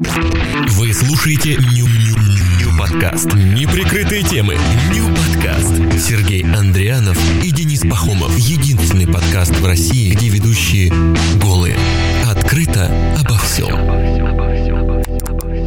Вы слушаете Ню Ню Ню подкаст. Неприкрытые темы. Ню подкаст. Сергей Андрианов и Денис Пахомов. Единственный подкаст в России, где ведущие голые. Открыто обо всем.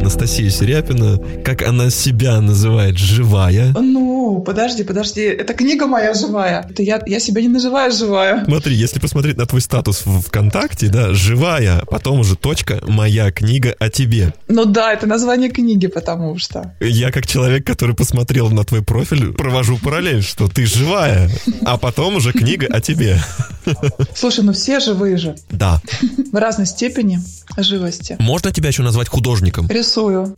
Анастасия Серяпина, как она себя называет, живая. Ну, подожди, подожди, это книга моя живая. Это я, я себя не называю живая. Смотри, если посмотреть на твой статус в ВКонтакте, да, живая, потом уже точка, моя книга о тебе. Ну да, это название книги, потому что. Я как человек, который посмотрел на твой профиль, провожу параллель, что ты живая, а потом уже книга о тебе. Слушай, ну все живые же. Да. В разной степени живости. Можно тебя еще назвать художником? Рисую.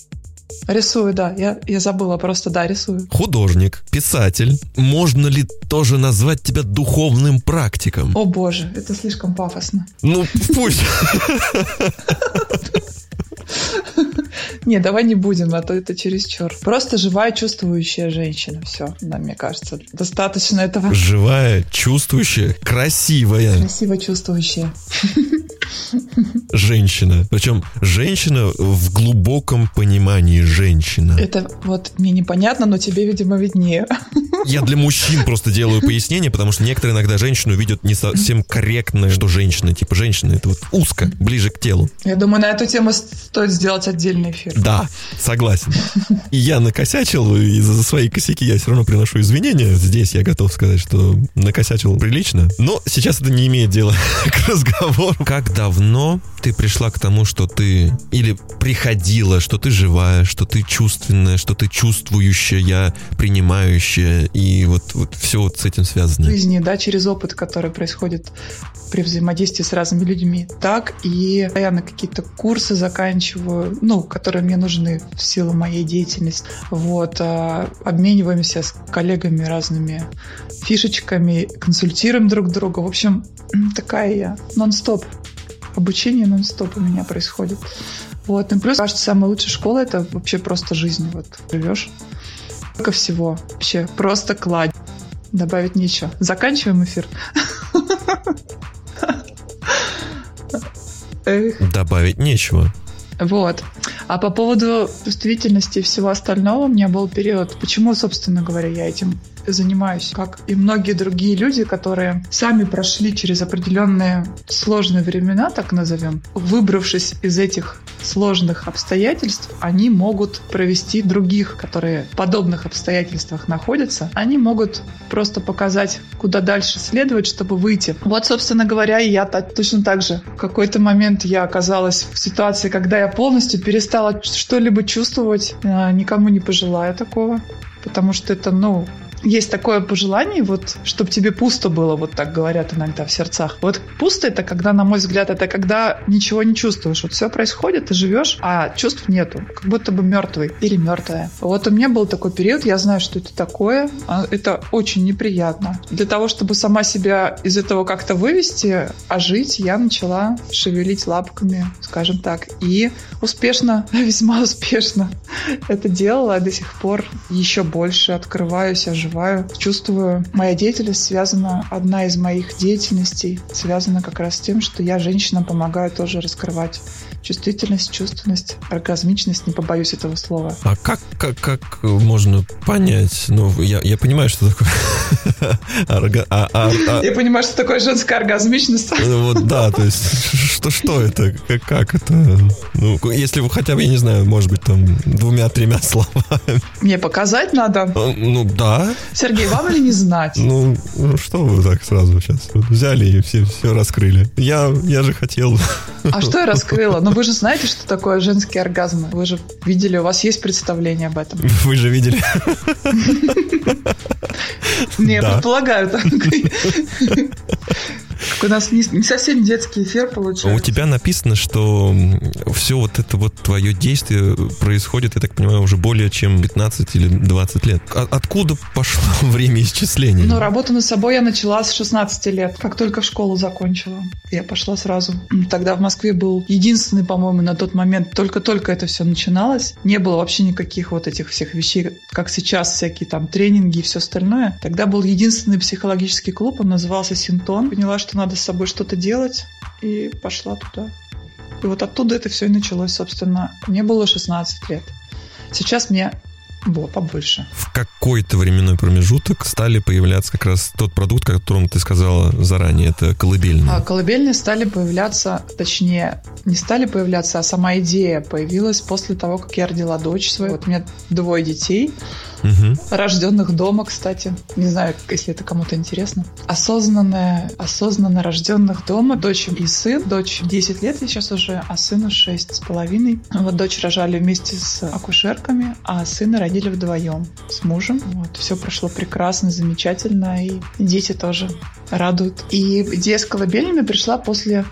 Рисую, да. Я, я забыла, просто да, рисую. Художник, писатель. Можно ли тоже назвать тебя духовным практиком? О боже, это слишком пафосно. Ну, пусть. Не, давай не будем, а то это чересчур. Просто живая, чувствующая женщина. Все, да, мне кажется, достаточно этого. Живая, чувствующая, красивая. Красиво чувствующая. Женщина. Причем женщина в глубоком понимании женщина. Это вот мне непонятно, но тебе, видимо, виднее. Я для мужчин просто делаю пояснение, потому что некоторые иногда женщину видят не совсем корректно, что женщина. Типа женщина это вот узко, ближе к телу. Я думаю, на эту тему стоит сделать отдельный эфир. Да, согласен. И я накосячил, и за свои косяки я все равно приношу извинения. Здесь я готов сказать, что накосячил прилично. Но сейчас это не имеет дела к разговору. Как давно ты пришла к тому, что ты или приходила, что ты живая, что ты чувственная, что ты чувствующая, принимающая, и вот, вот все вот с этим связано. В жизни, да, через опыт, который происходит при взаимодействии с разными людьми, так и постоянно какие-то курсы заканчиваю, ну, которые мне нужны в силу моей деятельности. Вот, а, обмениваемся с коллегами разными фишечками, консультируем друг друга. В общем, такая я нон-стоп. Обучение нон-стоп у меня происходит. Вот, и плюс, кажется, самая лучшая школа это вообще просто жизнь. Вот, живешь. Только всего. Вообще, просто кладь. Добавить нечего. Заканчиваем эфир. Добавить нечего. Вот. А по поводу чувствительности и всего остального, у меня был период, почему, собственно говоря, я этим занимаюсь, как и многие другие люди, которые сами прошли через определенные сложные времена, так назовем, выбравшись из этих сложных обстоятельств, они могут провести других, которые в подобных обстоятельствах находятся, они могут просто показать, куда дальше следовать, чтобы выйти. Вот, собственно говоря, и я точно так же. В какой-то момент я оказалась в ситуации, когда я полностью перестала что-либо чувствовать, а, никому не пожелаю такого, потому что это, ну, есть такое пожелание, вот, чтобы тебе пусто было, вот так говорят иногда в сердцах. Вот пусто это, когда, на мой взгляд, это когда ничего не чувствуешь. Вот все происходит, ты живешь, а чувств нету. Как будто бы мертвый или мертвая. Вот у меня был такой период, я знаю, что это такое. А это очень неприятно. Для того, чтобы сама себя из этого как-то вывести, а жить, я начала шевелить лапками, скажем так. И успешно, весьма успешно это делала. до сих пор еще больше открываюсь, оживаю переживаю, чувствую. Моя деятельность связана, одна из моих деятельностей связана как раз с тем, что я женщинам помогаю тоже раскрывать чувствительность, чувственность, оргазмичность, не побоюсь этого слова. А как, как, как можно понять? Ну, я, я понимаю, что такое... А, а, а я понимаю, что такое женская оргазмичность. Ну, вот, да, то есть, что, что это? Как, как это? Ну, если вы хотя бы, я не знаю, может быть, там, двумя-тремя словами. Мне показать надо? Ну, да. Сергей, вам ли не знать? Ну, ну что вы так сразу сейчас взяли и все, все раскрыли? Я, я же хотел... А что я раскрыла? Ну, вы же знаете, что такое женский оргазм. Вы же видели, у вас есть представление об этом. Вы же видели. Не, предполагаю так. У нас не, не совсем детский эфир получается. У тебя написано, что все вот это вот твое действие происходит, я так понимаю, уже более чем 15 или 20 лет. А откуда пошло время исчисления? Ну, работу над собой я начала с 16 лет, как только школу закончила. Я пошла сразу. Тогда в Москве был единственный, по-моему, на тот момент, только-только это все начиналось. Не было вообще никаких вот этих всех вещей, как сейчас, всякие там тренинги и все остальное. Тогда был единственный психологический клуб, он назывался Синтон. Поняла, что надо с собой что-то делать, и пошла туда. И вот оттуда это все и началось, собственно. Мне было 16 лет. Сейчас мне было побольше. В какой-то временной промежуток стали появляться как раз тот продукт, о котором ты сказала заранее, это колыбельные. А колыбельные стали появляться, точнее, не стали появляться, а сама идея появилась после того, как я родила дочь свою. Вот у меня двое детей, угу. рожденных дома, кстати. Не знаю, если это кому-то интересно. Осознанная, осознанно рожденных дома, дочь и сын. Дочь 10 лет сейчас уже, а сыну 6 с половиной. Вот дочь рожали вместе с акушерками, а сына родили вдвоем с мужем. Вот, все прошло прекрасно, замечательно, и дети тоже радуют. И идея с колыбельными пришла после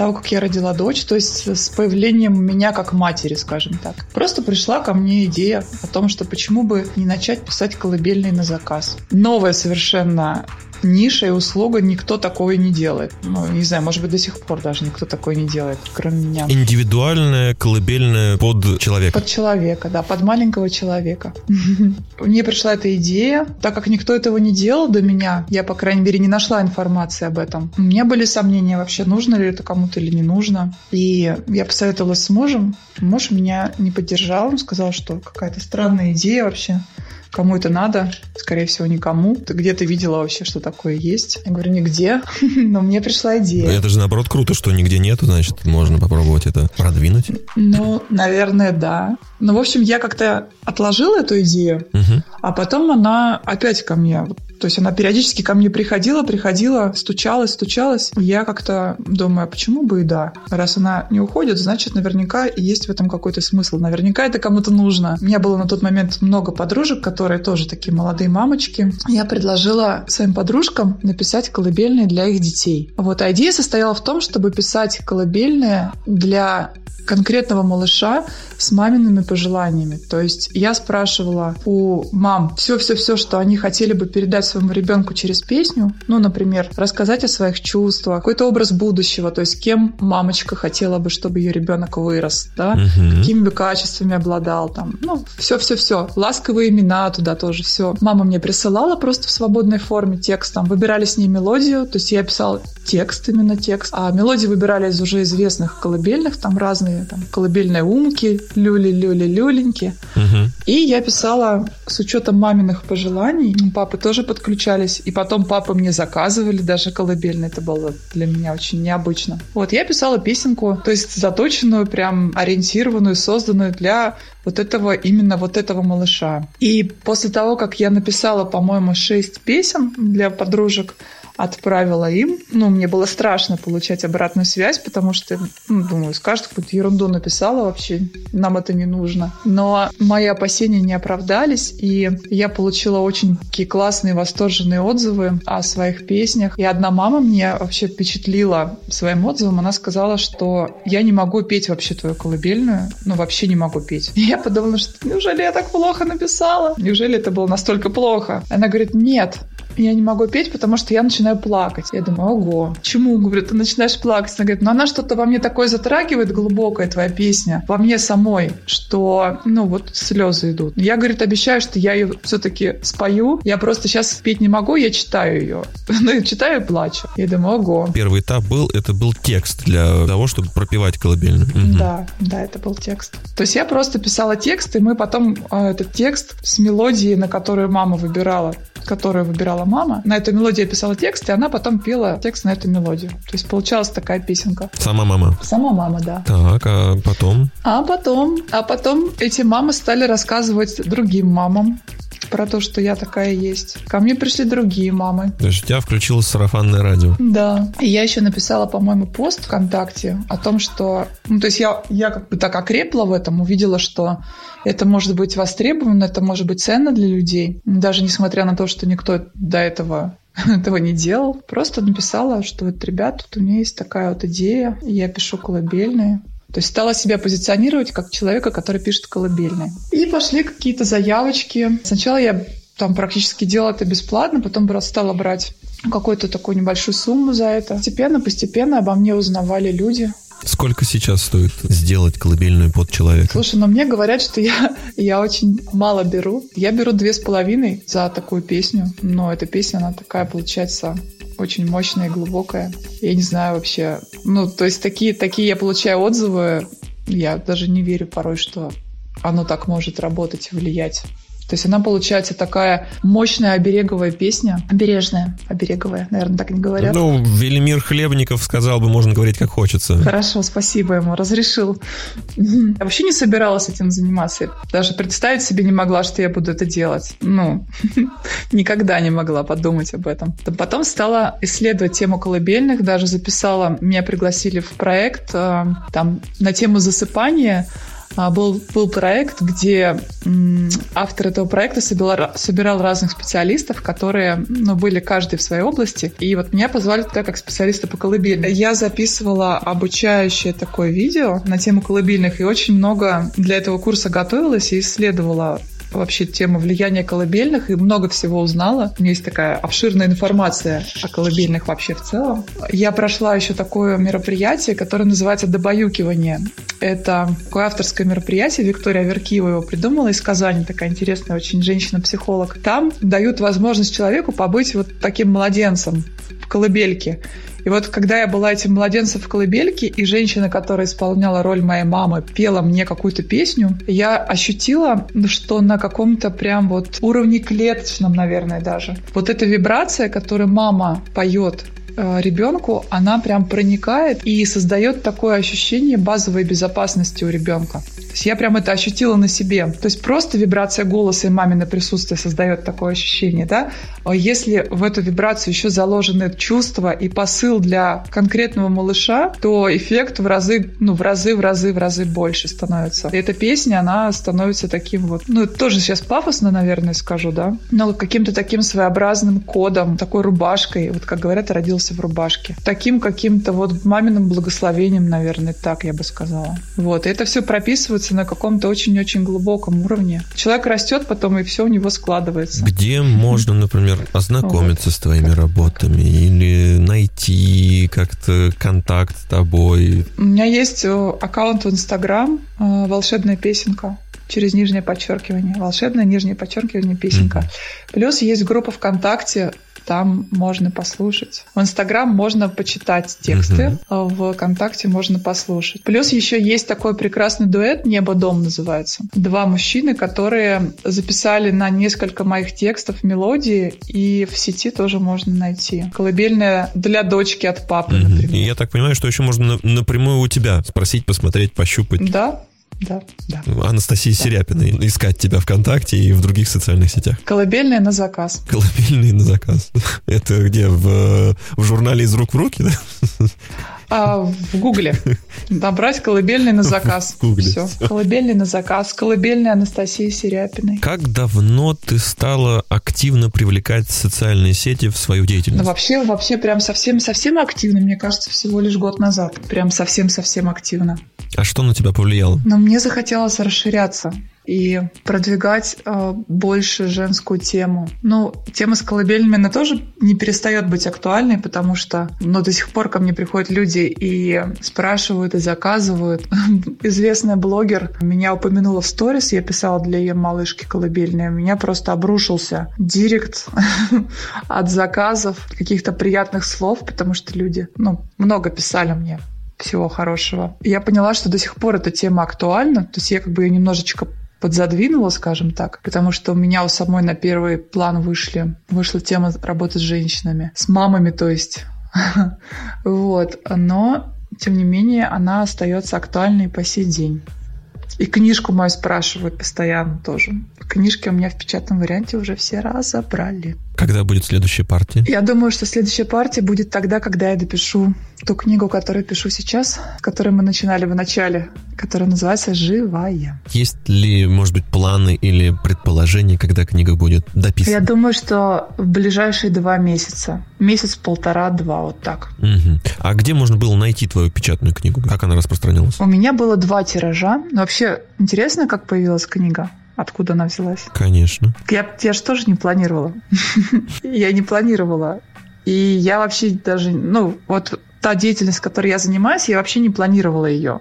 того, как я родила дочь, то есть с появлением меня как матери, скажем так. Просто пришла ко мне идея о том, что почему бы не начать писать колыбельные на заказ. Новая совершенно ниша и услуга, никто такое не делает. Ну, не знаю, может быть, до сих пор даже никто такое не делает, кроме меня. Индивидуальная, колыбельная под человека. Под человека, да, под маленького человека. Мне пришла эта идея, так как никто этого не делал до меня, я, по крайней мере, не нашла информации об этом. У меня были сомнения вообще, нужно ли это кому-то или не нужно. И я посоветовалась с мужем. Муж меня не поддержал, он сказал, что какая-то странная идея вообще. Кому это надо? Скорее всего, никому. Ты где ты видела вообще, что такое есть? Я говорю, нигде. Но мне пришла идея. Это же, наоборот, круто, что нигде нету, значит, можно попробовать это продвинуть. Ну, наверное, да. Ну, в общем, я как-то отложила эту идею, угу. а потом она опять ко мне то есть она периодически ко мне приходила, приходила, стучалась, стучалась. Я как-то думаю, а почему бы и да? Раз она не уходит, значит, наверняка есть в этом какой-то смысл. Наверняка это кому-то нужно. У меня было на тот момент много подружек, которые тоже такие молодые мамочки. Я предложила своим подружкам написать колыбельные для их детей. Вот, а идея состояла в том, чтобы писать колыбельные для конкретного малыша с мамиными пожеланиями. То есть я спрашивала у мам все-все-все, что они хотели бы передать своему ребенку через песню. Ну, например, рассказать о своих чувствах, какой-то образ будущего, то есть кем мамочка хотела бы, чтобы ее ребенок вырос, да, угу. какими бы качествами обладал, там, ну, все-все-все. Ласковые имена туда тоже все. Мама мне присылала просто в свободной форме текст, там, выбирали с ней мелодию, то есть я писала текст, именно текст, а мелодии выбирали из уже известных колыбельных, там разные, там, колыбельные умки, люли-люли-люленьки. Угу. И я писала с учетом маминых пожеланий. Папы тоже подключались. И потом папы мне заказывали даже колыбельные. Это было для меня очень необычно. Вот, я писала песенку, то есть заточенную, прям ориентированную, созданную для вот этого, именно вот этого малыша. И после того, как я написала, по-моему, шесть песен для подружек, отправила им. Ну, мне было страшно получать обратную связь, потому что, ну, думаю, скажут, какую-то ерунду написала вообще, нам это не нужно. Но мои опасения не оправдались, и я получила очень такие классные, восторженные отзывы о своих песнях. И одна мама мне вообще впечатлила своим отзывом. Она сказала, что я не могу петь вообще твою колыбельную, ну, вообще не могу петь. И я подумала, что неужели я так плохо написала? Неужели это было настолько плохо? Она говорит, нет, я не могу петь, потому что я начинаю плакать. Я думаю, ого, чему, говорю, ты начинаешь плакать? Она говорит, ну она что-то во мне такое затрагивает, глубокая твоя песня, во мне самой, что, ну вот, слезы идут. Я, говорит, обещаю, что я ее все-таки спою. Я просто сейчас петь не могу, я читаю ее. Ну, читаю и плачу. Я думаю, ого. Первый этап был, это был текст для того, чтобы пропевать колыбельную. Угу. Да, да, это был текст. То есть я просто писала текст, и мы потом э, этот текст с мелодией, на которую мама выбирала, которую выбирала мама. На эту мелодию я писала текст, и она потом пела текст на эту мелодию. То есть получалась такая песенка. Сама мама? Сама мама, да. Так, а потом? А потом, а потом эти мамы стали рассказывать другим мамам про то, что я такая есть. Ко мне пришли другие мамы. То есть у тебя включилось сарафанное радио? Да. И я еще написала, по-моему, пост ВКонтакте о том, что... Ну, то есть я, я как бы так окрепла в этом, увидела, что это может быть востребовано, это может быть ценно для людей, даже несмотря на то, что никто до этого этого не делал. Просто написала, что вот, ребят, тут у меня есть такая вот идея, я пишу колыбельные. То есть стала себя позиционировать как человека, который пишет колыбельные. И пошли какие-то заявочки. Сначала я там практически делала это бесплатно, потом стала брать какую-то такую небольшую сумму за это. Постепенно, постепенно обо мне узнавали люди. Сколько сейчас стоит сделать колыбельную под человека? Слушай, но мне говорят, что я, я очень мало беру. Я беру две с половиной за такую песню, но эта песня, она такая получается очень мощное и глубокое. Я не знаю вообще. Ну, то есть такие, такие я получаю отзывы. Я даже не верю порой, что оно так может работать влиять. То есть она получается такая мощная обереговая песня. Обережная, обереговая, наверное, так не говорят. Ну, Велимир Хлебников сказал бы, можно говорить как хочется. Хорошо, спасибо ему, разрешил. Я вообще не собиралась этим заниматься. Даже представить себе не могла, что я буду это делать. Ну, никогда не могла подумать об этом. Потом стала исследовать тему колыбельных, даже записала, меня пригласили в проект э, там на тему засыпания был, был проект, где автор этого проекта собирал, собирал разных специалистов, которые ну, были каждый в своей области. И вот меня позвали туда как специалиста по колыбельным. Я записывала обучающее такое видео на тему колыбельных и очень много для этого курса готовилась и исследовала вообще тему влияния колыбельных и много всего узнала. У меня есть такая обширная информация о колыбельных вообще в целом. Я прошла еще такое мероприятие, которое называется «Добаюкивание». Это такое авторское мероприятие. Виктория Веркиева его придумала из Казани. Такая интересная очень женщина-психолог. Там дают возможность человеку побыть вот таким младенцем в колыбельке. И вот когда я была этим младенцем в колыбельке, и женщина, которая исполняла роль моей мамы, пела мне какую-то песню, я ощутила, что на каком-то прям вот уровне клеточном, наверное, даже. Вот эта вибрация, которую мама поет ребенку, она прям проникает и создает такое ощущение базовой безопасности у ребенка. То есть я прям это ощутила на себе. То есть просто вибрация голоса и мамино присутствие создает такое ощущение, да? А если в эту вибрацию еще заложены чувства и посыл для конкретного малыша, то эффект в разы, ну, в разы, в разы, в разы больше становится. И эта песня, она становится таким вот, ну, тоже сейчас пафосно, наверное, скажу, да? Но каким-то таким своеобразным кодом, такой рубашкой, вот как говорят, родился в рубашке. Таким каким-то вот маминым благословением, наверное, так я бы сказала. Вот. И это все прописывается на каком-то очень-очень глубоком уровне. Человек растет потом, и все у него складывается. Где можно, например, ознакомиться вот. с твоими работами или найти как-то контакт с тобой? У меня есть э, аккаунт в Инстаграм э, «Волшебная песенка» через нижнее подчеркивание. Волшебное нижнее подчеркивание песенка. Mm-hmm. Плюс есть группа ВКонтакте там можно послушать. В Инстаграм можно почитать тексты, uh-huh. в ВКонтакте можно послушать. Плюс еще есть такой прекрасный дуэт «Небо-дом» называется. Два мужчины, которые записали на несколько моих текстов мелодии, и в сети тоже можно найти. Колыбельная для дочки от папы, uh-huh. например. И я так понимаю, что еще можно напрямую у тебя спросить, посмотреть, пощупать. Да, да, да. Анастасия да. Серяпина. Искать тебя ВКонтакте и в других социальных сетях. Колыбельные на заказ. Колыбельные на заказ. Это где? В, в журнале «Из рук в руки», да? А, в Гугле. Набрать колыбельный на заказ. В Гугле. Все. Колыбельный на заказ. Колыбельная Анастасии Серяпиной. Как давно ты стала активно привлекать социальные сети в свою деятельность? Ну, вообще, вообще прям совсем-совсем активно, мне кажется, всего лишь год назад. Прям совсем-совсем активно. А что на тебя повлияло? Но мне захотелось расширяться и продвигать э, больше женскую тему. Ну, тема с колыбельными, она тоже не перестает быть актуальной, потому что ну, до сих пор ко мне приходят люди и спрашивают, и заказывают. Известная блогер меня упомянула в сторис, я писала для ее малышки колыбельные, у меня просто обрушился директ от заказов, каких-то приятных слов, потому что люди, ну, много писали мне всего хорошего. Я поняла, что до сих пор эта тема актуальна, то есть я как бы ее немножечко подзадвинула, скажем так, потому что у меня у самой на первый план вышли, вышла тема работы с женщинами, с мамами, то есть. Вот. Но, тем не менее, она остается актуальной по сей день. И книжку мою спрашивают постоянно тоже. Книжки у меня в печатном варианте уже все разобрали. Когда будет следующая партия? Я думаю, что следующая партия будет тогда, когда я допишу ту книгу, которую пишу сейчас, которую мы начинали в начале, которая называется «Живая». Есть ли, может быть, планы или предположения, когда книга будет дописана? Я думаю, что в ближайшие два месяца. Месяц, полтора, два, вот так. Угу. А где можно было найти твою печатную книгу? Как она распространялась? У меня было два тиража. Но вообще, интересно, как появилась книга? Откуда она взялась. Конечно. Я, я же тоже не планировала. я не планировала. И я вообще даже, ну, вот та деятельность, которой я занимаюсь, я вообще не планировала ее.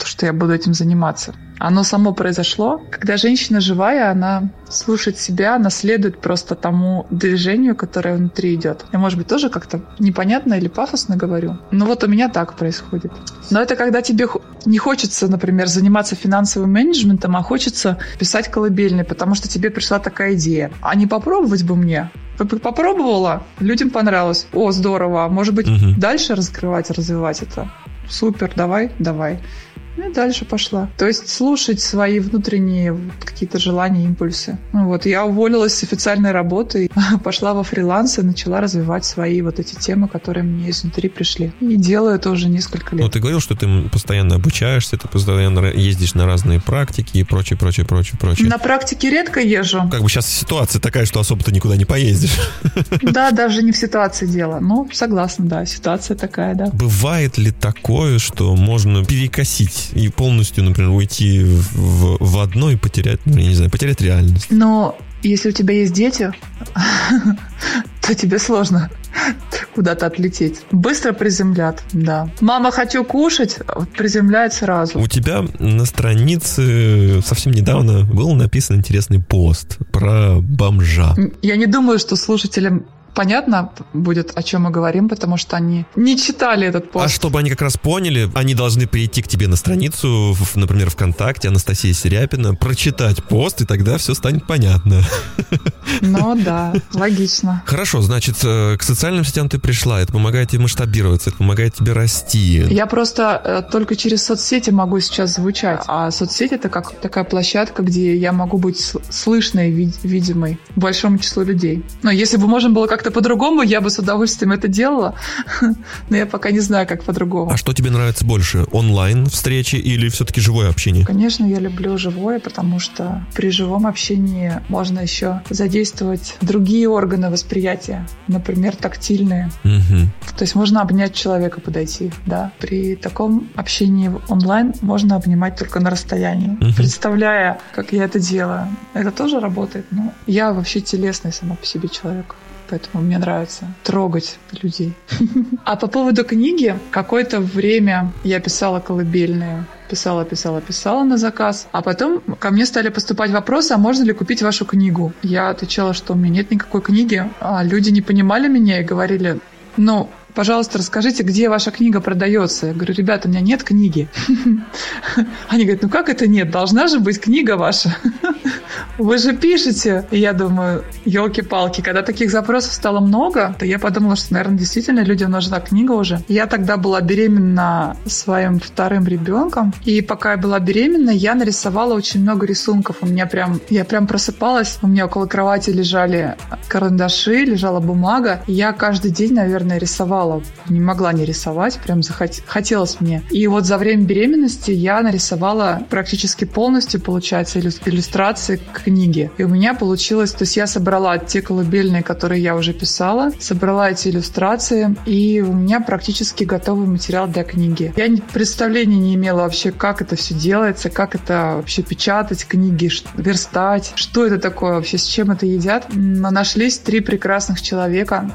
То, что я буду этим заниматься. Оно само произошло. Когда женщина живая, она слушает себя, она следует просто тому движению, которое внутри идет. Я, может быть, тоже как-то непонятно или пафосно говорю. Но вот у меня так происходит. Но это когда тебе не хочется, например, заниматься финансовым менеджментом, а хочется писать колыбельный, потому что тебе пришла такая идея. А не попробовать бы мне? Попробовала, людям понравилось. О, здорово. Может быть, угу. дальше раскрывать, развивать это? Супер, давай, давай. Ну и дальше пошла. То есть слушать свои внутренние какие-то желания, импульсы. Ну вот, я уволилась с официальной работы, пошла во фриланс и начала развивать свои вот эти темы, которые мне изнутри пришли. И делаю это уже несколько лет. Ну, ты говорил, что ты постоянно обучаешься, ты постоянно ездишь на разные практики и прочее, прочее, прочее, прочее. На практике редко езжу. Как бы сейчас ситуация такая, что особо ты никуда не поездишь. Да, даже не в ситуации дело. Ну, согласна, да, ситуация такая, да. Бывает ли такое, что можно перекосить и полностью, например, уйти в, в одно и потерять, ну, я не знаю, потерять реальность. Но если у тебя есть дети, то тебе сложно куда-то отлететь. Быстро приземлят, да. Мама, хочу кушать, приземляет сразу. У тебя на странице совсем недавно был написан интересный пост про бомжа. Я не думаю, что слушателям понятно будет, о чем мы говорим, потому что они не читали этот пост. А чтобы они как раз поняли, они должны прийти к тебе на страницу, например, ВКонтакте, Анастасия Серяпина, прочитать пост, и тогда все станет понятно. Ну да, логично. Хорошо, значит, э, к социальным сетям ты пришла, это помогает тебе масштабироваться, это помогает тебе расти. Я просто э, только через соцсети могу сейчас звучать, а соцсети это как такая площадка, где я могу быть слышной, видимой большому числу людей. Но если бы можно было как-то по-другому, я бы с удовольствием это делала, но я пока не знаю, как по-другому. А что тебе нравится больше, онлайн встречи или все-таки живое общение? Конечно, я люблю живое, потому что при живом общении можно еще задействовать другие органы восприятия, например, тактильные. Угу. То есть можно обнять человека, подойти, да. При таком общении онлайн можно обнимать только на расстоянии. Угу. Представляя, как я это делаю, это тоже работает. Но я вообще телесный сама по себе человек поэтому мне нравится трогать людей. А по поводу книги, какое-то время я писала колыбельные писала, писала, писала на заказ. А потом ко мне стали поступать вопросы, а можно ли купить вашу книгу? Я отвечала, что у меня нет никакой книги. А люди не понимали меня и говорили, ну, пожалуйста, расскажите, где ваша книга продается. Я говорю, ребята, у меня нет книги. Они говорят, ну как это нет? Должна же быть книга ваша. Вы же пишете. И я думаю, елки-палки, когда таких запросов стало много, то я подумала, что, наверное, действительно людям нужна книга уже. Я тогда была беременна своим вторым ребенком. И пока я была беременна, я нарисовала очень много рисунков. У меня прям, я прям просыпалась, у меня около кровати лежали карандаши, лежала бумага. Я каждый день, наверное, рисовала рисовала, не могла не рисовать, прям захот... хотелось мне. И вот за время беременности я нарисовала практически полностью, получается, иллюстрации к книге. И у меня получилось, то есть я собрала те колыбельные, которые я уже писала, собрала эти иллюстрации, и у меня практически готовый материал для книги. Я представления не имела вообще, как это все делается, как это вообще печатать книги, верстать, что это такое вообще, с чем это едят. Но нашлись три прекрасных человека,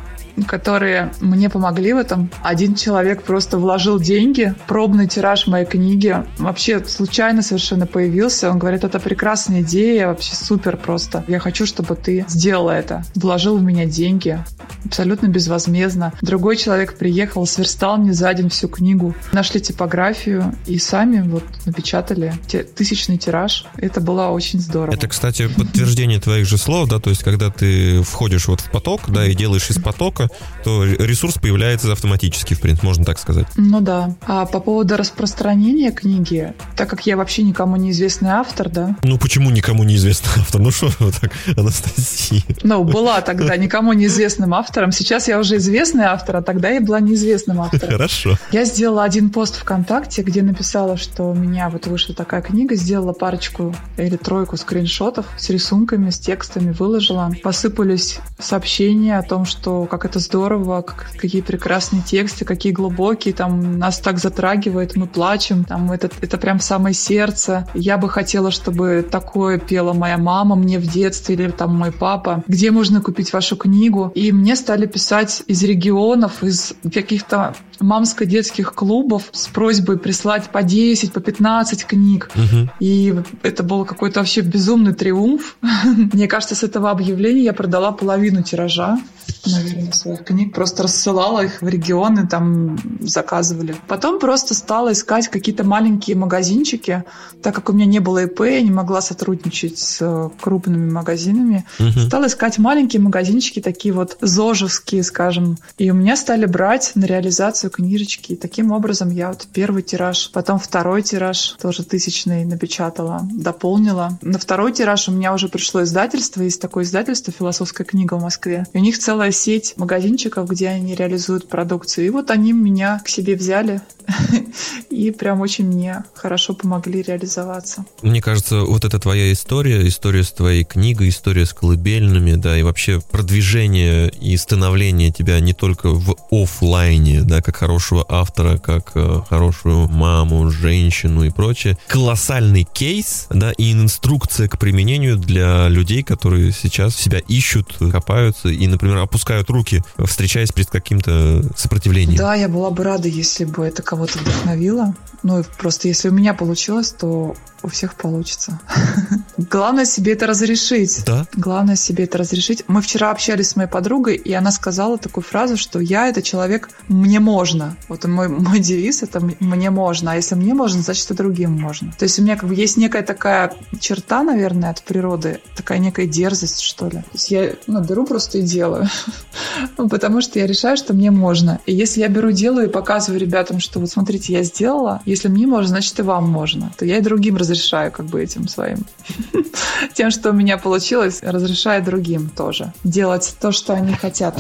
которые мне помогли в этом. Один человек просто вложил деньги, пробный тираж моей книги. Вообще случайно совершенно появился. Он говорит, это прекрасная идея, вообще супер просто. Я хочу, чтобы ты сделала это. Вложил в меня деньги абсолютно безвозмездно. Другой человек приехал, сверстал мне за день всю книгу. Нашли типографию и сами вот напечатали тысячный тираж. Это было очень здорово. Это, кстати, подтверждение твоих же слов, да, то есть когда ты входишь вот в поток, да, и делаешь из потока то ресурс появляется автоматически, в принципе, можно так сказать. Ну да. А по поводу распространения книги, так как я вообще никому неизвестный автор, да? Ну почему никому неизвестный автор? Ну что вот так, Анастасия? Ну, была тогда никому неизвестным автором. Сейчас я уже известный автор, а тогда я была неизвестным автором. Хорошо. Я сделала один пост ВКонтакте, где написала, что у меня вот вышла такая книга, сделала парочку или тройку скриншотов с рисунками, с текстами, выложила. Посыпались сообщения о том, что как это это здорово, как, какие прекрасные тексты, какие глубокие, там нас так затрагивает, мы плачем, там это, это прям самое сердце. Я бы хотела, чтобы такое пела моя мама мне в детстве или там мой папа. Где можно купить вашу книгу? И мне стали писать из регионов, из каких-то мамско-детских клубов с просьбой прислать по 10, по 15 книг. Угу. И это был какой-то вообще безумный триумф. Мне кажется, с этого объявления я продала половину тиража наверное, своих книг. Просто рассылала их в регионы, там заказывали. Потом просто стала искать какие-то маленькие магазинчики, так как у меня не было ИП, я не могла сотрудничать с э, крупными магазинами. Угу. Стала искать маленькие магазинчики, такие вот зожевские, скажем. И у меня стали брать на реализацию книжечки. И таким образом я вот первый тираж, потом второй тираж, тоже тысячный, напечатала, дополнила. На второй тираж у меня уже пришло издательство. Есть такое издательство «Философская книга» в Москве. И у них целая сеть магазинчиков, где они реализуют продукцию. И вот они меня к себе взяли и прям очень мне хорошо помогли реализоваться. Мне кажется, вот эта твоя история, история с твоей книгой, история с колыбельными, да, и вообще продвижение и становление тебя не только в офлайне, да, как хорошего автора, как э, хорошую маму, женщину и прочее. Колоссальный кейс, да, и инструкция к применению для людей, которые сейчас себя ищут, копаются и, например, опускают руки, встречаясь перед каким-то сопротивлением. Да, я была бы рада, если бы это кого-то вдохновило. Ну, просто если у меня получилось, то у всех получится. Главное себе это разрешить. Да. Главное себе это разрешить. Мы вчера общались с моей подругой, и она сказала такую фразу, что я это человек, мне можно. Вот мой, мой девиз это мне можно. А если мне можно, значит и другим можно. То есть у меня как бы есть некая такая черта, наверное, от природы, такая некая дерзость, что ли. То есть я ну, беру просто и делаю. ну, потому что я решаю, что мне можно. И если я беру, делаю и показываю ребятам, что вот смотрите, я сделала, если мне можно, значит и вам можно, то я и другим разрешаю разрешаю как бы этим своим. Тем, что у меня получилось, разрешаю другим тоже делать то, что они хотят.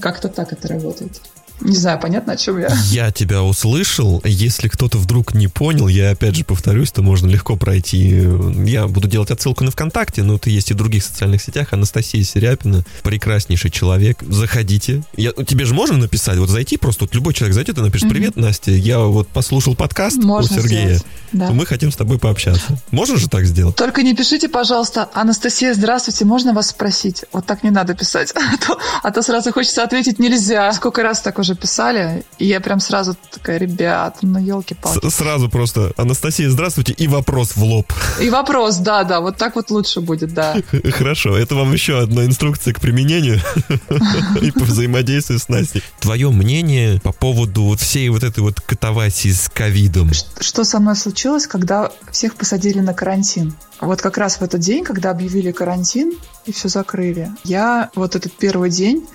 Как-то так это работает. Не знаю, понятно, о чем я. Я тебя услышал. Если кто-то вдруг не понял, я опять же повторюсь, то можно легко пройти. Я буду делать отсылку на ВКонтакте, но ты есть и в других социальных сетях. Анастасия Серяпина, прекраснейший человек. Заходите. Я, тебе же можно написать, вот зайти просто, вот любой человек зайдет и напишет, привет, Настя, я вот послушал подкаст можно у Сергея. Сделать. Да. Мы хотим с тобой пообщаться. Можно же так сделать? Только не пишите, пожалуйста, Анастасия, здравствуйте, можно вас спросить? Вот так не надо писать. А то, а то сразу хочется ответить нельзя. Сколько раз так уже писали, и я прям сразу такая, ребят, ну елки-палки. Сразу просто, Анастасия, здравствуйте, и вопрос в лоб. И вопрос, да, да, вот так вот лучше будет, да. Хорошо, это вам еще одна инструкция к применению и по взаимодействию с Настей. Твое мнение по поводу вот всей вот этой вот катавасии с ковидом? Что со мной случилось, когда всех посадили на карантин? Вот как раз в этот день, когда объявили карантин и все закрыли, я вот этот первый день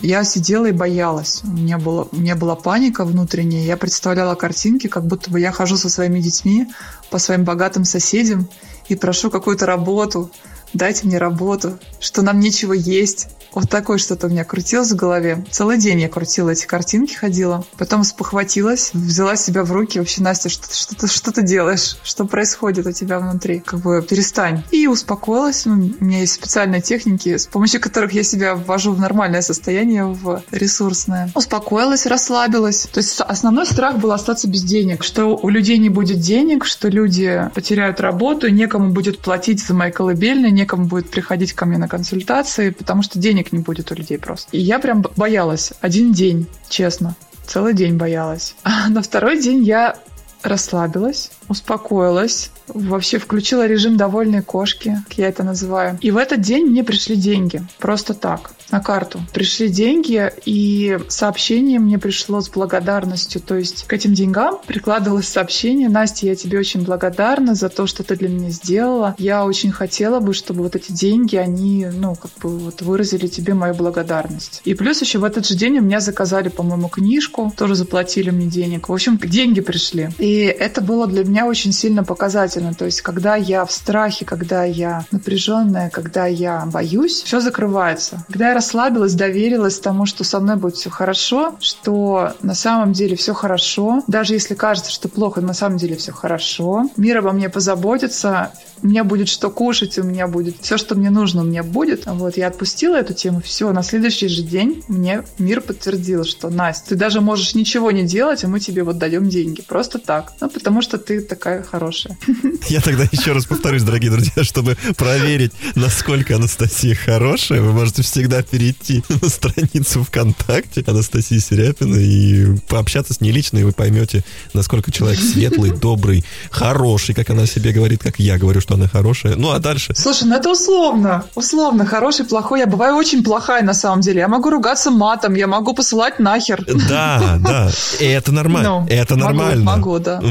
я сидела и боялась. У меня, было, у меня была паника внутренняя. Я представляла картинки, как будто бы я хожу со своими детьми по своим богатым соседям и прошу какую-то работу. Дайте мне работу, что нам нечего есть, вот такое что-то у меня крутилось в голове. Целый день я крутила эти картинки, ходила. Потом спохватилась, взяла себя в руки. Вообще, Настя, что, что, ты, что ты делаешь? Что происходит у тебя внутри? Как бы перестань. И успокоилась. Ну, у меня есть специальные техники, с помощью которых я себя ввожу в нормальное состояние, в ресурсное. Успокоилась, расслабилась. То есть основной страх был остаться без денег. Что у людей не будет денег, что люди потеряют работу, некому будет платить за мои колыбельные, некому будет приходить ко мне на консультации, потому что денег не будет у людей просто. И я прям боялась. Один день, честно. Целый день боялась. А на второй день я расслабилась, успокоилась, вообще включила режим довольной кошки, как я это называю. И в этот день мне пришли деньги. Просто так на карту. Пришли деньги, и сообщение мне пришло с благодарностью. То есть к этим деньгам прикладывалось сообщение. Настя, я тебе очень благодарна за то, что ты для меня сделала. Я очень хотела бы, чтобы вот эти деньги, они, ну, как бы вот выразили тебе мою благодарность. И плюс еще в этот же день у меня заказали, по-моему, книжку, тоже заплатили мне денег. В общем, деньги пришли. И это было для меня очень сильно показательно. То есть, когда я в страхе, когда я напряженная, когда я боюсь, все закрывается. Когда я расслабилась, доверилась тому, что со мной будет все хорошо, что на самом деле все хорошо, даже если кажется, что плохо, на самом деле все хорошо. Мир обо мне позаботится, у меня будет что кушать, у меня будет все, что мне нужно, у меня будет. Вот я отпустила эту тему, все, на следующий же день мне мир подтвердил, что Настя, ты даже можешь ничего не делать, а мы тебе вот даем деньги. Просто так. Ну, потому что ты такая хорошая. Я тогда еще раз повторюсь, дорогие друзья, чтобы проверить, насколько Анастасия хорошая, вы можете всегда перейти на страницу ВКонтакте Анастасии Серяпина и пообщаться с ней лично, и вы поймете, насколько человек светлый, добрый, хороший, как она себе говорит, как я говорю, что она хорошая. Ну, а дальше? Слушай, ну это условно. Условно. Хороший, плохой. Я бываю очень плохая на самом деле. Я могу ругаться матом, я могу посылать нахер. Да, да. И это нормально. Ну, это нормально. Могу, могу да.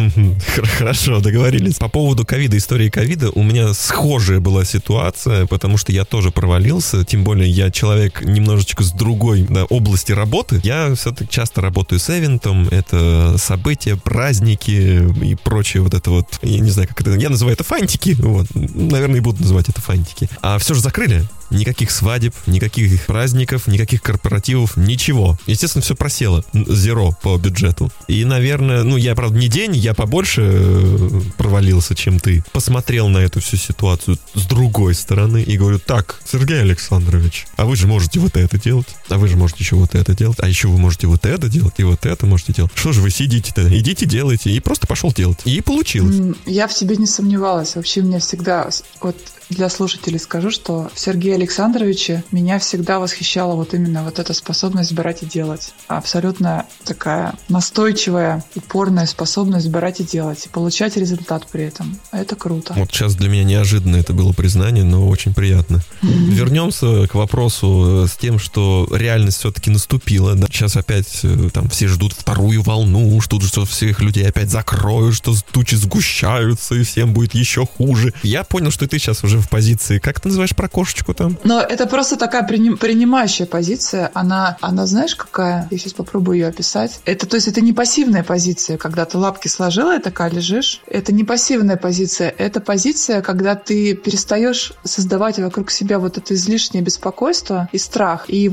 Хорошо, договорились. По поводу ковида, истории ковида, у меня схожая была ситуация, потому что я тоже провалился. Тем более я человек немножечко с другой да, области работы. Я все-таки часто работаю с эвентом. Это события, праздники и прочее вот это вот. Я не знаю, как это... Я называю это фантики. Вот. Наверное, и буду называть это фантики. А все же закрыли. Никаких свадеб, никаких праздников, никаких корпоративов, ничего. Естественно, все просело. Зеро по бюджету. И, наверное, ну, я, правда, не день, я побольше э, провалился, чем ты. Посмотрел на эту всю ситуацию с другой стороны и говорю, так, Сергей Александрович, а вы же можете вот это делать, а вы же можете еще вот это делать, а еще вы можете вот это делать, и вот это можете делать. Что же вы сидите-то? Идите, делайте. И просто пошел делать. И получилось. Я в себе не сомневалась. Вообще, меня всегда вот для слушателей скажу, что в Сергее Александровиче меня всегда восхищала вот именно вот эта способность брать и делать. Абсолютно такая настойчивая, упорная способность брать и делать, и получать результат при этом. Это круто. Вот сейчас для меня неожиданно это было признание, но очень приятно. Mm-hmm. Вернемся к вопросу с тем, что реальность все-таки наступила. Да? Сейчас опять э, там все ждут вторую волну, ждут, что всех людей опять закроют, что тучи сгущаются, и всем будет еще хуже. Я понял, что ты сейчас уже в позиции, как ты называешь про кошечку там? Но это просто такая приним, принимающая позиция. Она, она знаешь какая? Я сейчас попробую ее описать. Это, то есть это не пассивная позиция, когда ты лапки сложила и такая лежишь. Это не пассивная позиция. Это позиция, когда ты перестаешь создавать вокруг себя вот это излишнее беспокойство и страх. И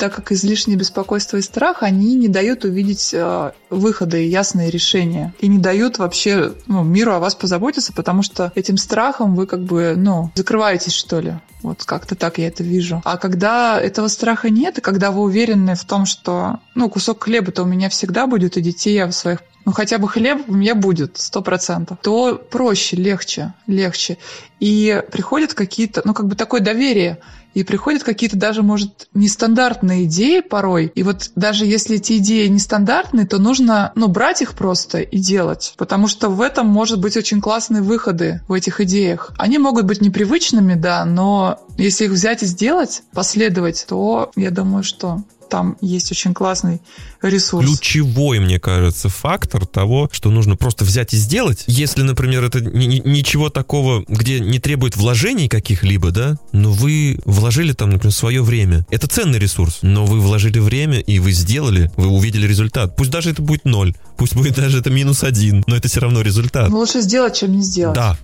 так как излишнее беспокойство и страх, они не дают увидеть э, выходы и ясные решения. И не дают вообще ну, миру о вас позаботиться, потому что этим страхом вы как бы, ну, закрываетесь, что ли. Вот как-то так я это вижу. А когда этого страха нет, и когда вы уверены в том, что, ну, кусок хлеба-то у меня всегда будет, и детей я в своих ну хотя бы хлеб у меня будет, сто процентов, то проще, легче, легче. И приходят какие-то, ну как бы такое доверие, и приходят какие-то даже, может, нестандартные идеи порой. И вот даже если эти идеи нестандартные, то нужно, ну, брать их просто и делать. Потому что в этом может быть очень классные выходы в этих идеях. Они могут быть непривычными, да, но если их взять и сделать, последовать, то я думаю, что там есть очень классный ресурс. Ключевой, мне кажется, фактор того, что нужно просто взять и сделать. Если, например, это ничего такого, где не требует вложений каких-либо, да, но вы вложили там, например, свое время. Это ценный ресурс, но вы вложили время, и вы сделали, вы увидели результат. Пусть даже это будет ноль, пусть будет даже это минус один, но это все равно результат. Лучше сделать, чем не сделать. Да,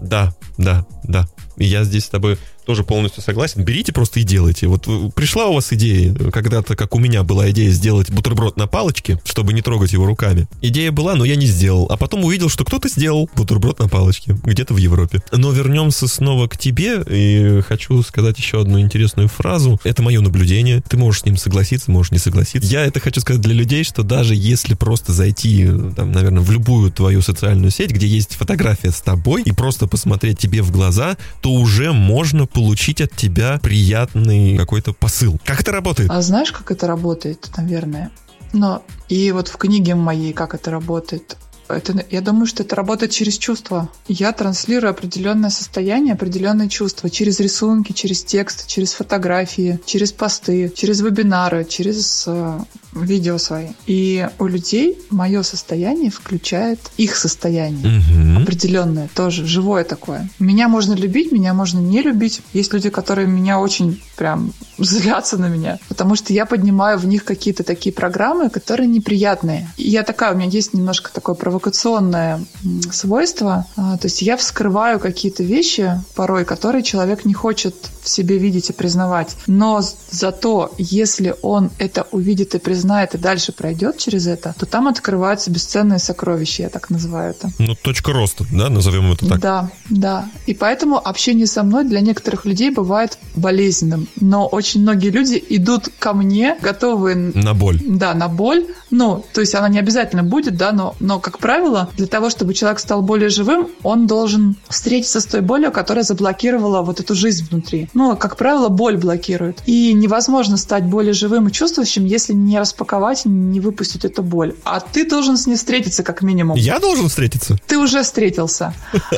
да, да, да. Я здесь с тобой тоже полностью согласен. Берите просто и делайте. Вот э, пришла у вас идея, когда-то, как у меня была идея сделать бутерброд на палочке, чтобы не трогать его руками. Идея была, но я не сделал. А потом увидел, что кто-то сделал бутерброд на палочке, где-то в Европе. Но вернемся снова к тебе, и хочу сказать еще одну интересную фразу. Это мое наблюдение. Ты можешь с ним согласиться, можешь не согласиться. Я это хочу сказать для людей, что даже если просто зайти, там, наверное, в любую твою социальную сеть, где есть фотография с тобой, и просто посмотреть тебе в глаза, то уже можно получить от тебя приятный какой-то посыл. Как это работает? А знаешь, как это работает, наверное? Но и вот в книге моей, как это работает, это, я думаю, что это работает через чувства. Я транслирую определенное состояние, определенные чувства через рисунки, через текст, через фотографии, через посты, через вебинары, через э, видео свои. И у людей мое состояние включает их состояние. Мгм. Определенное, тоже живое такое. Меня можно любить, меня можно не любить. Есть люди, которые меня очень прям злятся на меня, потому что я поднимаю в них какие-то такие программы, которые неприятные. И я такая, у меня есть немножко такое провокационное свойство. А, То есть я вскрываю какие-то вещи порой, которые человек не хочет в себе видеть и признавать. Но зато, если он это увидит и признает, и дальше пройдет через это, то там открываются бесценные сокровища, я так называю это. Ну, точка роста, да, назовем это так. Да, да. И поэтому общение со мной для некоторых людей бывает болезненным. Но очень многие люди идут ко мне, готовые На боль. да, на боль. Ну, то есть она не обязательно будет, да, но, но, как правило, для того, чтобы человек стал более живым, он должен встретиться с той болью, которая заблокировала вот эту жизнь внутри. Ну, как правило, боль блокирует. И невозможно стать более живым и чувствующим, если не распаковать, не выпустить эту боль. А ты должен с ней встретиться, как минимум. Я должен встретиться? Ты уже встретился.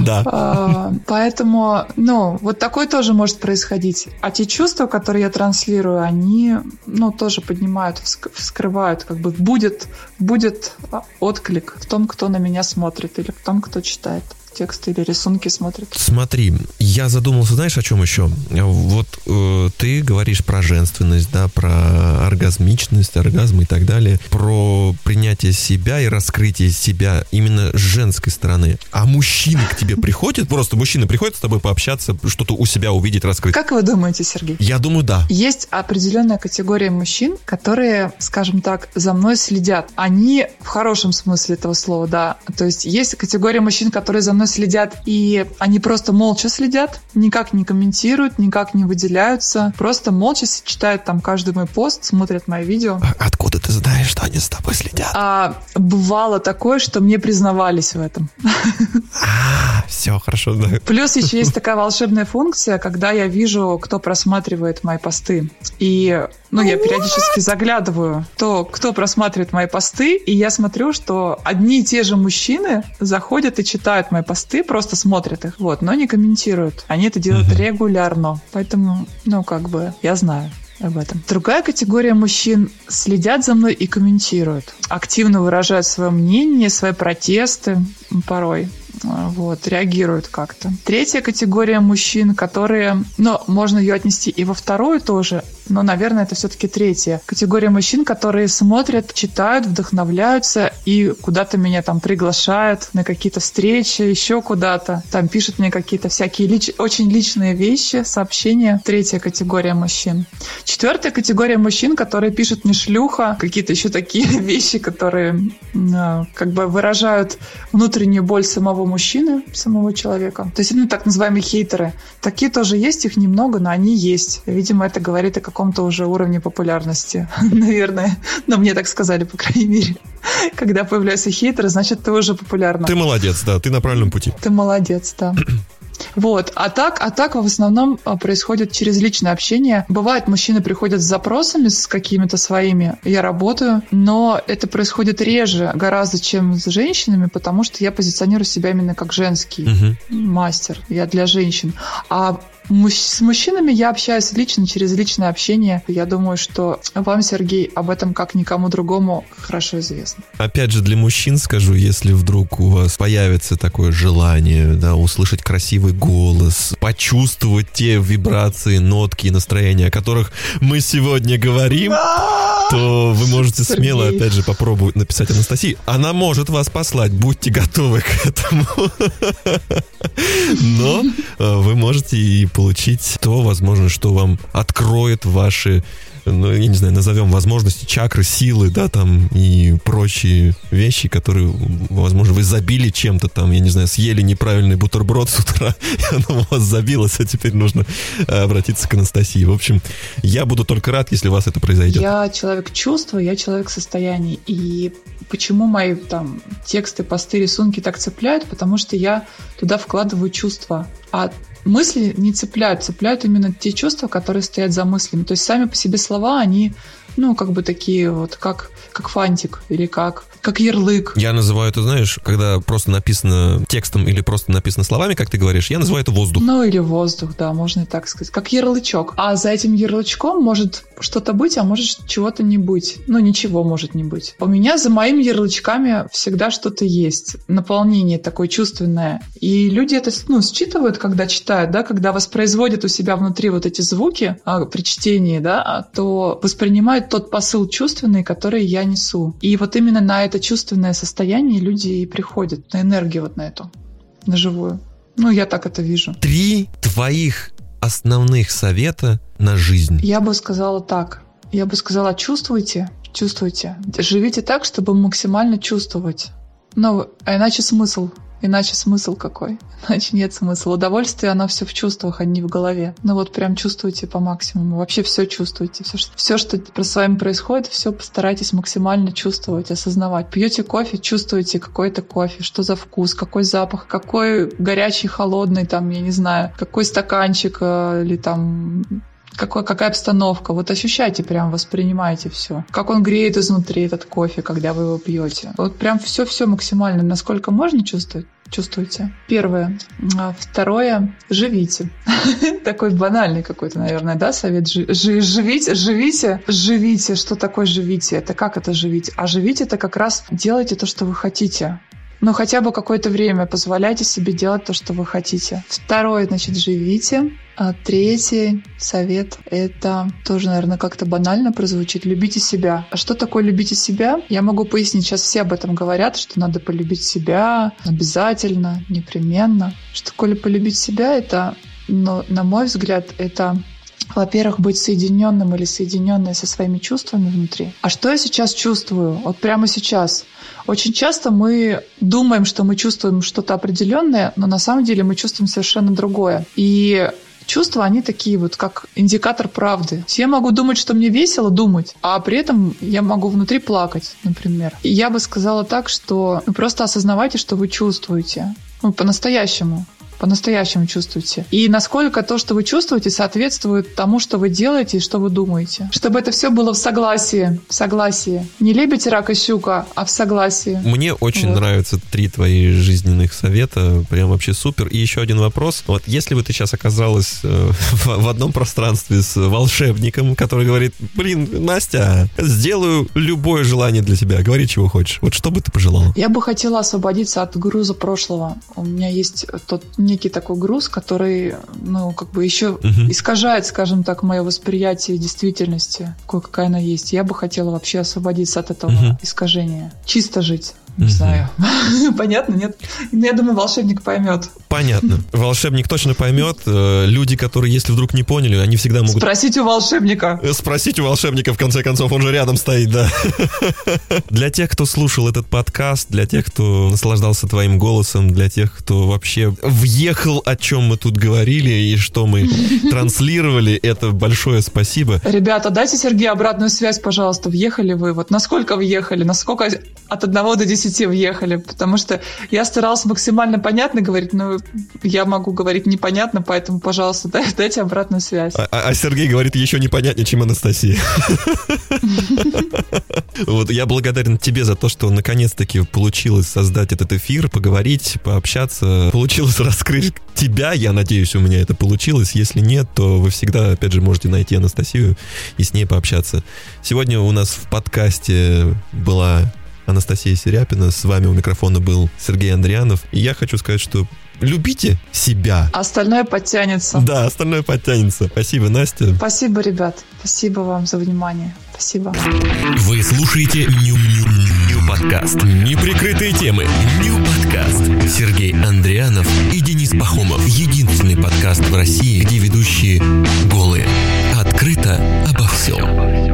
Да. А, Поэтому, ну, вот такое тоже может происходить. А те чувства, которые я транслирую, они, ну, тоже поднимают, вск- вскрывают, как бы будет, будет отклик в том, кто на меня смотрит или в том, кто читает тексты или рисунки смотрит. Смотри, я задумался, знаешь, о чем еще? Вот э, ты говоришь про женственность, да, про оргазмичность, оргазм и так далее, про принятие себя и раскрытие себя именно с женской стороны. А мужчины к тебе приходят? Просто мужчины приходят с тобой пообщаться, что-то у себя увидеть, раскрыть? Как вы думаете, Сергей? Я думаю, да. Есть определенная категория мужчин, которые, скажем так, за мной следят. Они в хорошем смысле этого слова, да. То есть есть категория мужчин, которые за мной следят, и они просто молча следят, никак не комментируют, никак не выделяются, просто молча читают там каждый мой пост, смотрят мои видео. А Откуда ты знаешь, что они с тобой следят? А бывало такое, что мне признавались в этом. А, все, хорошо, да. Плюс еще есть такая волшебная функция, когда я вижу, кто просматривает мои посты. И ну, я периодически заглядываю, то, кто просматривает мои посты, и я смотрю, что одни и те же мужчины заходят и читают мои посты, просто смотрят их, вот, но не комментируют. Они это делают Мгм. регулярно. Поэтому, ну, как бы, я знаю об этом. Другая категория мужчин следят за мной и комментируют. Активно выражают свое мнение, свои протесты порой. Вот, реагируют как-то. Третья категория мужчин, которые, ну, можно ее отнести и во вторую тоже, но, наверное, это все-таки третья. Категория мужчин, которые смотрят, читают, вдохновляются и куда-то меня там приглашают на какие-то встречи, еще куда-то. Там пишут мне какие-то всякие лич- очень личные вещи, сообщения. Третья категория мужчин. Четвертая категория мужчин, которые пишут мне шлюха, какие-то еще такие вещи, которые а, как бы выражают внутреннюю боль самого мужчины, самого человека. То есть, ну, так называемые хейтеры. Такие тоже есть, их немного, но они есть. Видимо, это говорит о каком-то уже уровне популярности, наверное. Но мне так сказали, по крайней мере. Когда появляются хейтеры, значит, ты уже популярна. Ты молодец, да, ты на правильном пути. Ты молодец, да. Вот. А так, а так в основном а, происходит через личное общение. Бывает, мужчины приходят с запросами, с какими-то своими. Я работаю, но это происходит реже гораздо, чем с женщинами, потому что я позиционирую себя именно как женский Мгм. мастер. Я для женщин. А мужч- с мужчинами я общаюсь лично, через личное общение. Я думаю, что вам, Сергей, об этом как никому другому хорошо известно. Опять же, для мужчин скажу, если вдруг у вас появится такое желание, да, услышать красивый голос, почувствовать те вибрации, нотки и настроения, о которых мы сегодня говорим, то вы можете Сергей. смело, опять же, попробовать написать Анастасии. Она может вас послать, будьте готовы к этому. Но э, вы можете и получить то, возможно, что вам откроет ваши ну, я не знаю, назовем возможности, чакры, силы, да, там, и прочие вещи, которые, возможно, вы забили чем-то там, я не знаю, съели неправильный бутерброд с утра, и оно у вас забилось, а теперь нужно э, обратиться к Анастасии. В общем, я буду только рад, если у вас это произойдет. Я человек чувства, я человек состояний. И почему мои там тексты, посты, рисунки так цепляют? Потому что я туда вкладываю чувства. А мысли не цепляют, цепляют именно те чувства, которые стоят за мыслями. То есть сами по себе слова, они ну, как бы такие вот, как, как фантик или как, как ярлык. Я называю это, знаешь, когда просто написано текстом или просто написано словами, как ты говоришь, я называю это воздух. Ну, или воздух, да, можно и так сказать. Как ярлычок. А за этим ярлычком может что-то быть, а может чего-то не быть. Ну, ничего может не быть. У меня за моими ярлычками всегда что-то есть. Наполнение такое чувственное. И люди это, ну, считывают, когда читают, да, когда воспроизводят у себя внутри вот эти звуки а, при чтении, да, то воспринимают тот посыл чувственный, который я несу. И вот именно на это чувственное состояние люди и приходят, на энергию вот на эту, на живую. Ну, я так это вижу. Три твоих основных совета на жизнь. Я бы сказала так. Я бы сказала, чувствуйте, чувствуйте. Живите так, чтобы максимально чувствовать. Ну, а иначе смысл Иначе смысл какой? Иначе нет смысла. Удовольствие, оно все в чувствах, а не в голове. Ну вот прям чувствуйте по максимуму. Вообще все чувствуйте. Все, что, все, что с вами происходит, все постарайтесь максимально чувствовать, осознавать. Пьете кофе, чувствуете какой это кофе, что за вкус, какой запах, какой горячий, холодный, там, я не знаю, какой стаканчик э, или там какой, какая обстановка. Вот ощущайте, прям воспринимайте все. Как он греет изнутри этот кофе, когда вы его пьете. Вот прям все-все максимально, насколько можно чувствовать чувствуете. Первое. А второе. Живите. Такой банальный какой-то, наверное, да, совет. Живите, живите, живите. Что такое живите? Это как это живить? А живите это как раз делайте то, что вы хотите. Ну, хотя бы какое-то время позволяйте себе делать то, что вы хотите. Второе, значит, живите. А третий совет — это тоже, наверное, как-то банально прозвучит. Любите себя. А что такое любите себя? Я могу пояснить. Сейчас все об этом говорят, что надо полюбить себя обязательно, непременно. Что такое полюбить себя? Это, но, на мой взгляд, это во-первых, быть соединенным или соединенной со своими чувствами внутри. А что я сейчас чувствую? Вот прямо сейчас. Очень часто мы думаем, что мы чувствуем что-то определенное, но на самом деле мы чувствуем совершенно другое. И чувства, они такие вот, как индикатор правды. Я могу думать, что мне весело думать, а при этом я могу внутри плакать, например. И я бы сказала так, что ну, просто осознавайте, что вы чувствуете. Ну, по-настоящему по-настоящему чувствуете. И насколько то, что вы чувствуете, соответствует тому, что вы делаете и что вы думаете. Чтобы это все было в согласии. В согласии. Не лебедь, рак и щука, а в согласии. Мне очень вот. нравятся три твои жизненных совета. Прям вообще супер. И еще один вопрос. Вот если бы ты сейчас оказалась э, в, в одном пространстве с волшебником, который говорит, блин, Настя, сделаю любое желание для тебя, говори, чего хочешь. Вот что бы ты пожелала? Я бы хотела освободиться от груза прошлого. У меня есть тот некий такой груз, который, ну, как бы еще угу. искажает, скажем так, мое восприятие действительности, какой, какая она есть. Я бы хотела вообще освободиться от этого угу. искажения. Чисто жить. Не знаю. Понятно, нет? Ну, я думаю, волшебник поймет. Понятно. Волшебник точно поймет. Э, люди, которые, если вдруг не поняли, они всегда могут... Спросить у волшебника. Э, спросить у волшебника, в конце концов, он же рядом стоит, да. Для тех, кто слушал этот подкаст, для тех, кто наслаждался твоим голосом, для тех, кто вообще въехал, о чем мы тут говорили и что мы транслировали, это большое спасибо. Ребята, дайте Сергею обратную связь, пожалуйста. Въехали вы? Вот насколько въехали? Насколько от одного до 10 10 въехали, потому что я старалась максимально понятно говорить, но я могу говорить непонятно, поэтому, пожалуйста, дайте обратную связь. А, а Сергей говорит еще непонятнее, чем Анастасия. Вот я благодарен тебе за то, что наконец-таки получилось создать этот эфир, поговорить, пообщаться. Получилось раскрыть тебя, я надеюсь, у меня это получилось. Если нет, то вы всегда, опять же, можете найти Анастасию и с ней пообщаться. Сегодня у нас в подкасте была Анастасия Серяпина. С вами у микрофона был Сергей Андрианов. И я хочу сказать, что любите себя. Остальное подтянется. Да, остальное подтянется. Спасибо, Настя. Спасибо, ребят. Спасибо вам за внимание. Спасибо. Вы слушаете Нью подкаст. Неприкрытые темы. Нью подкаст. Сергей Андрианов и Денис Пахомов. Единственный подкаст в России, где ведущие голые. Открыто обо всем.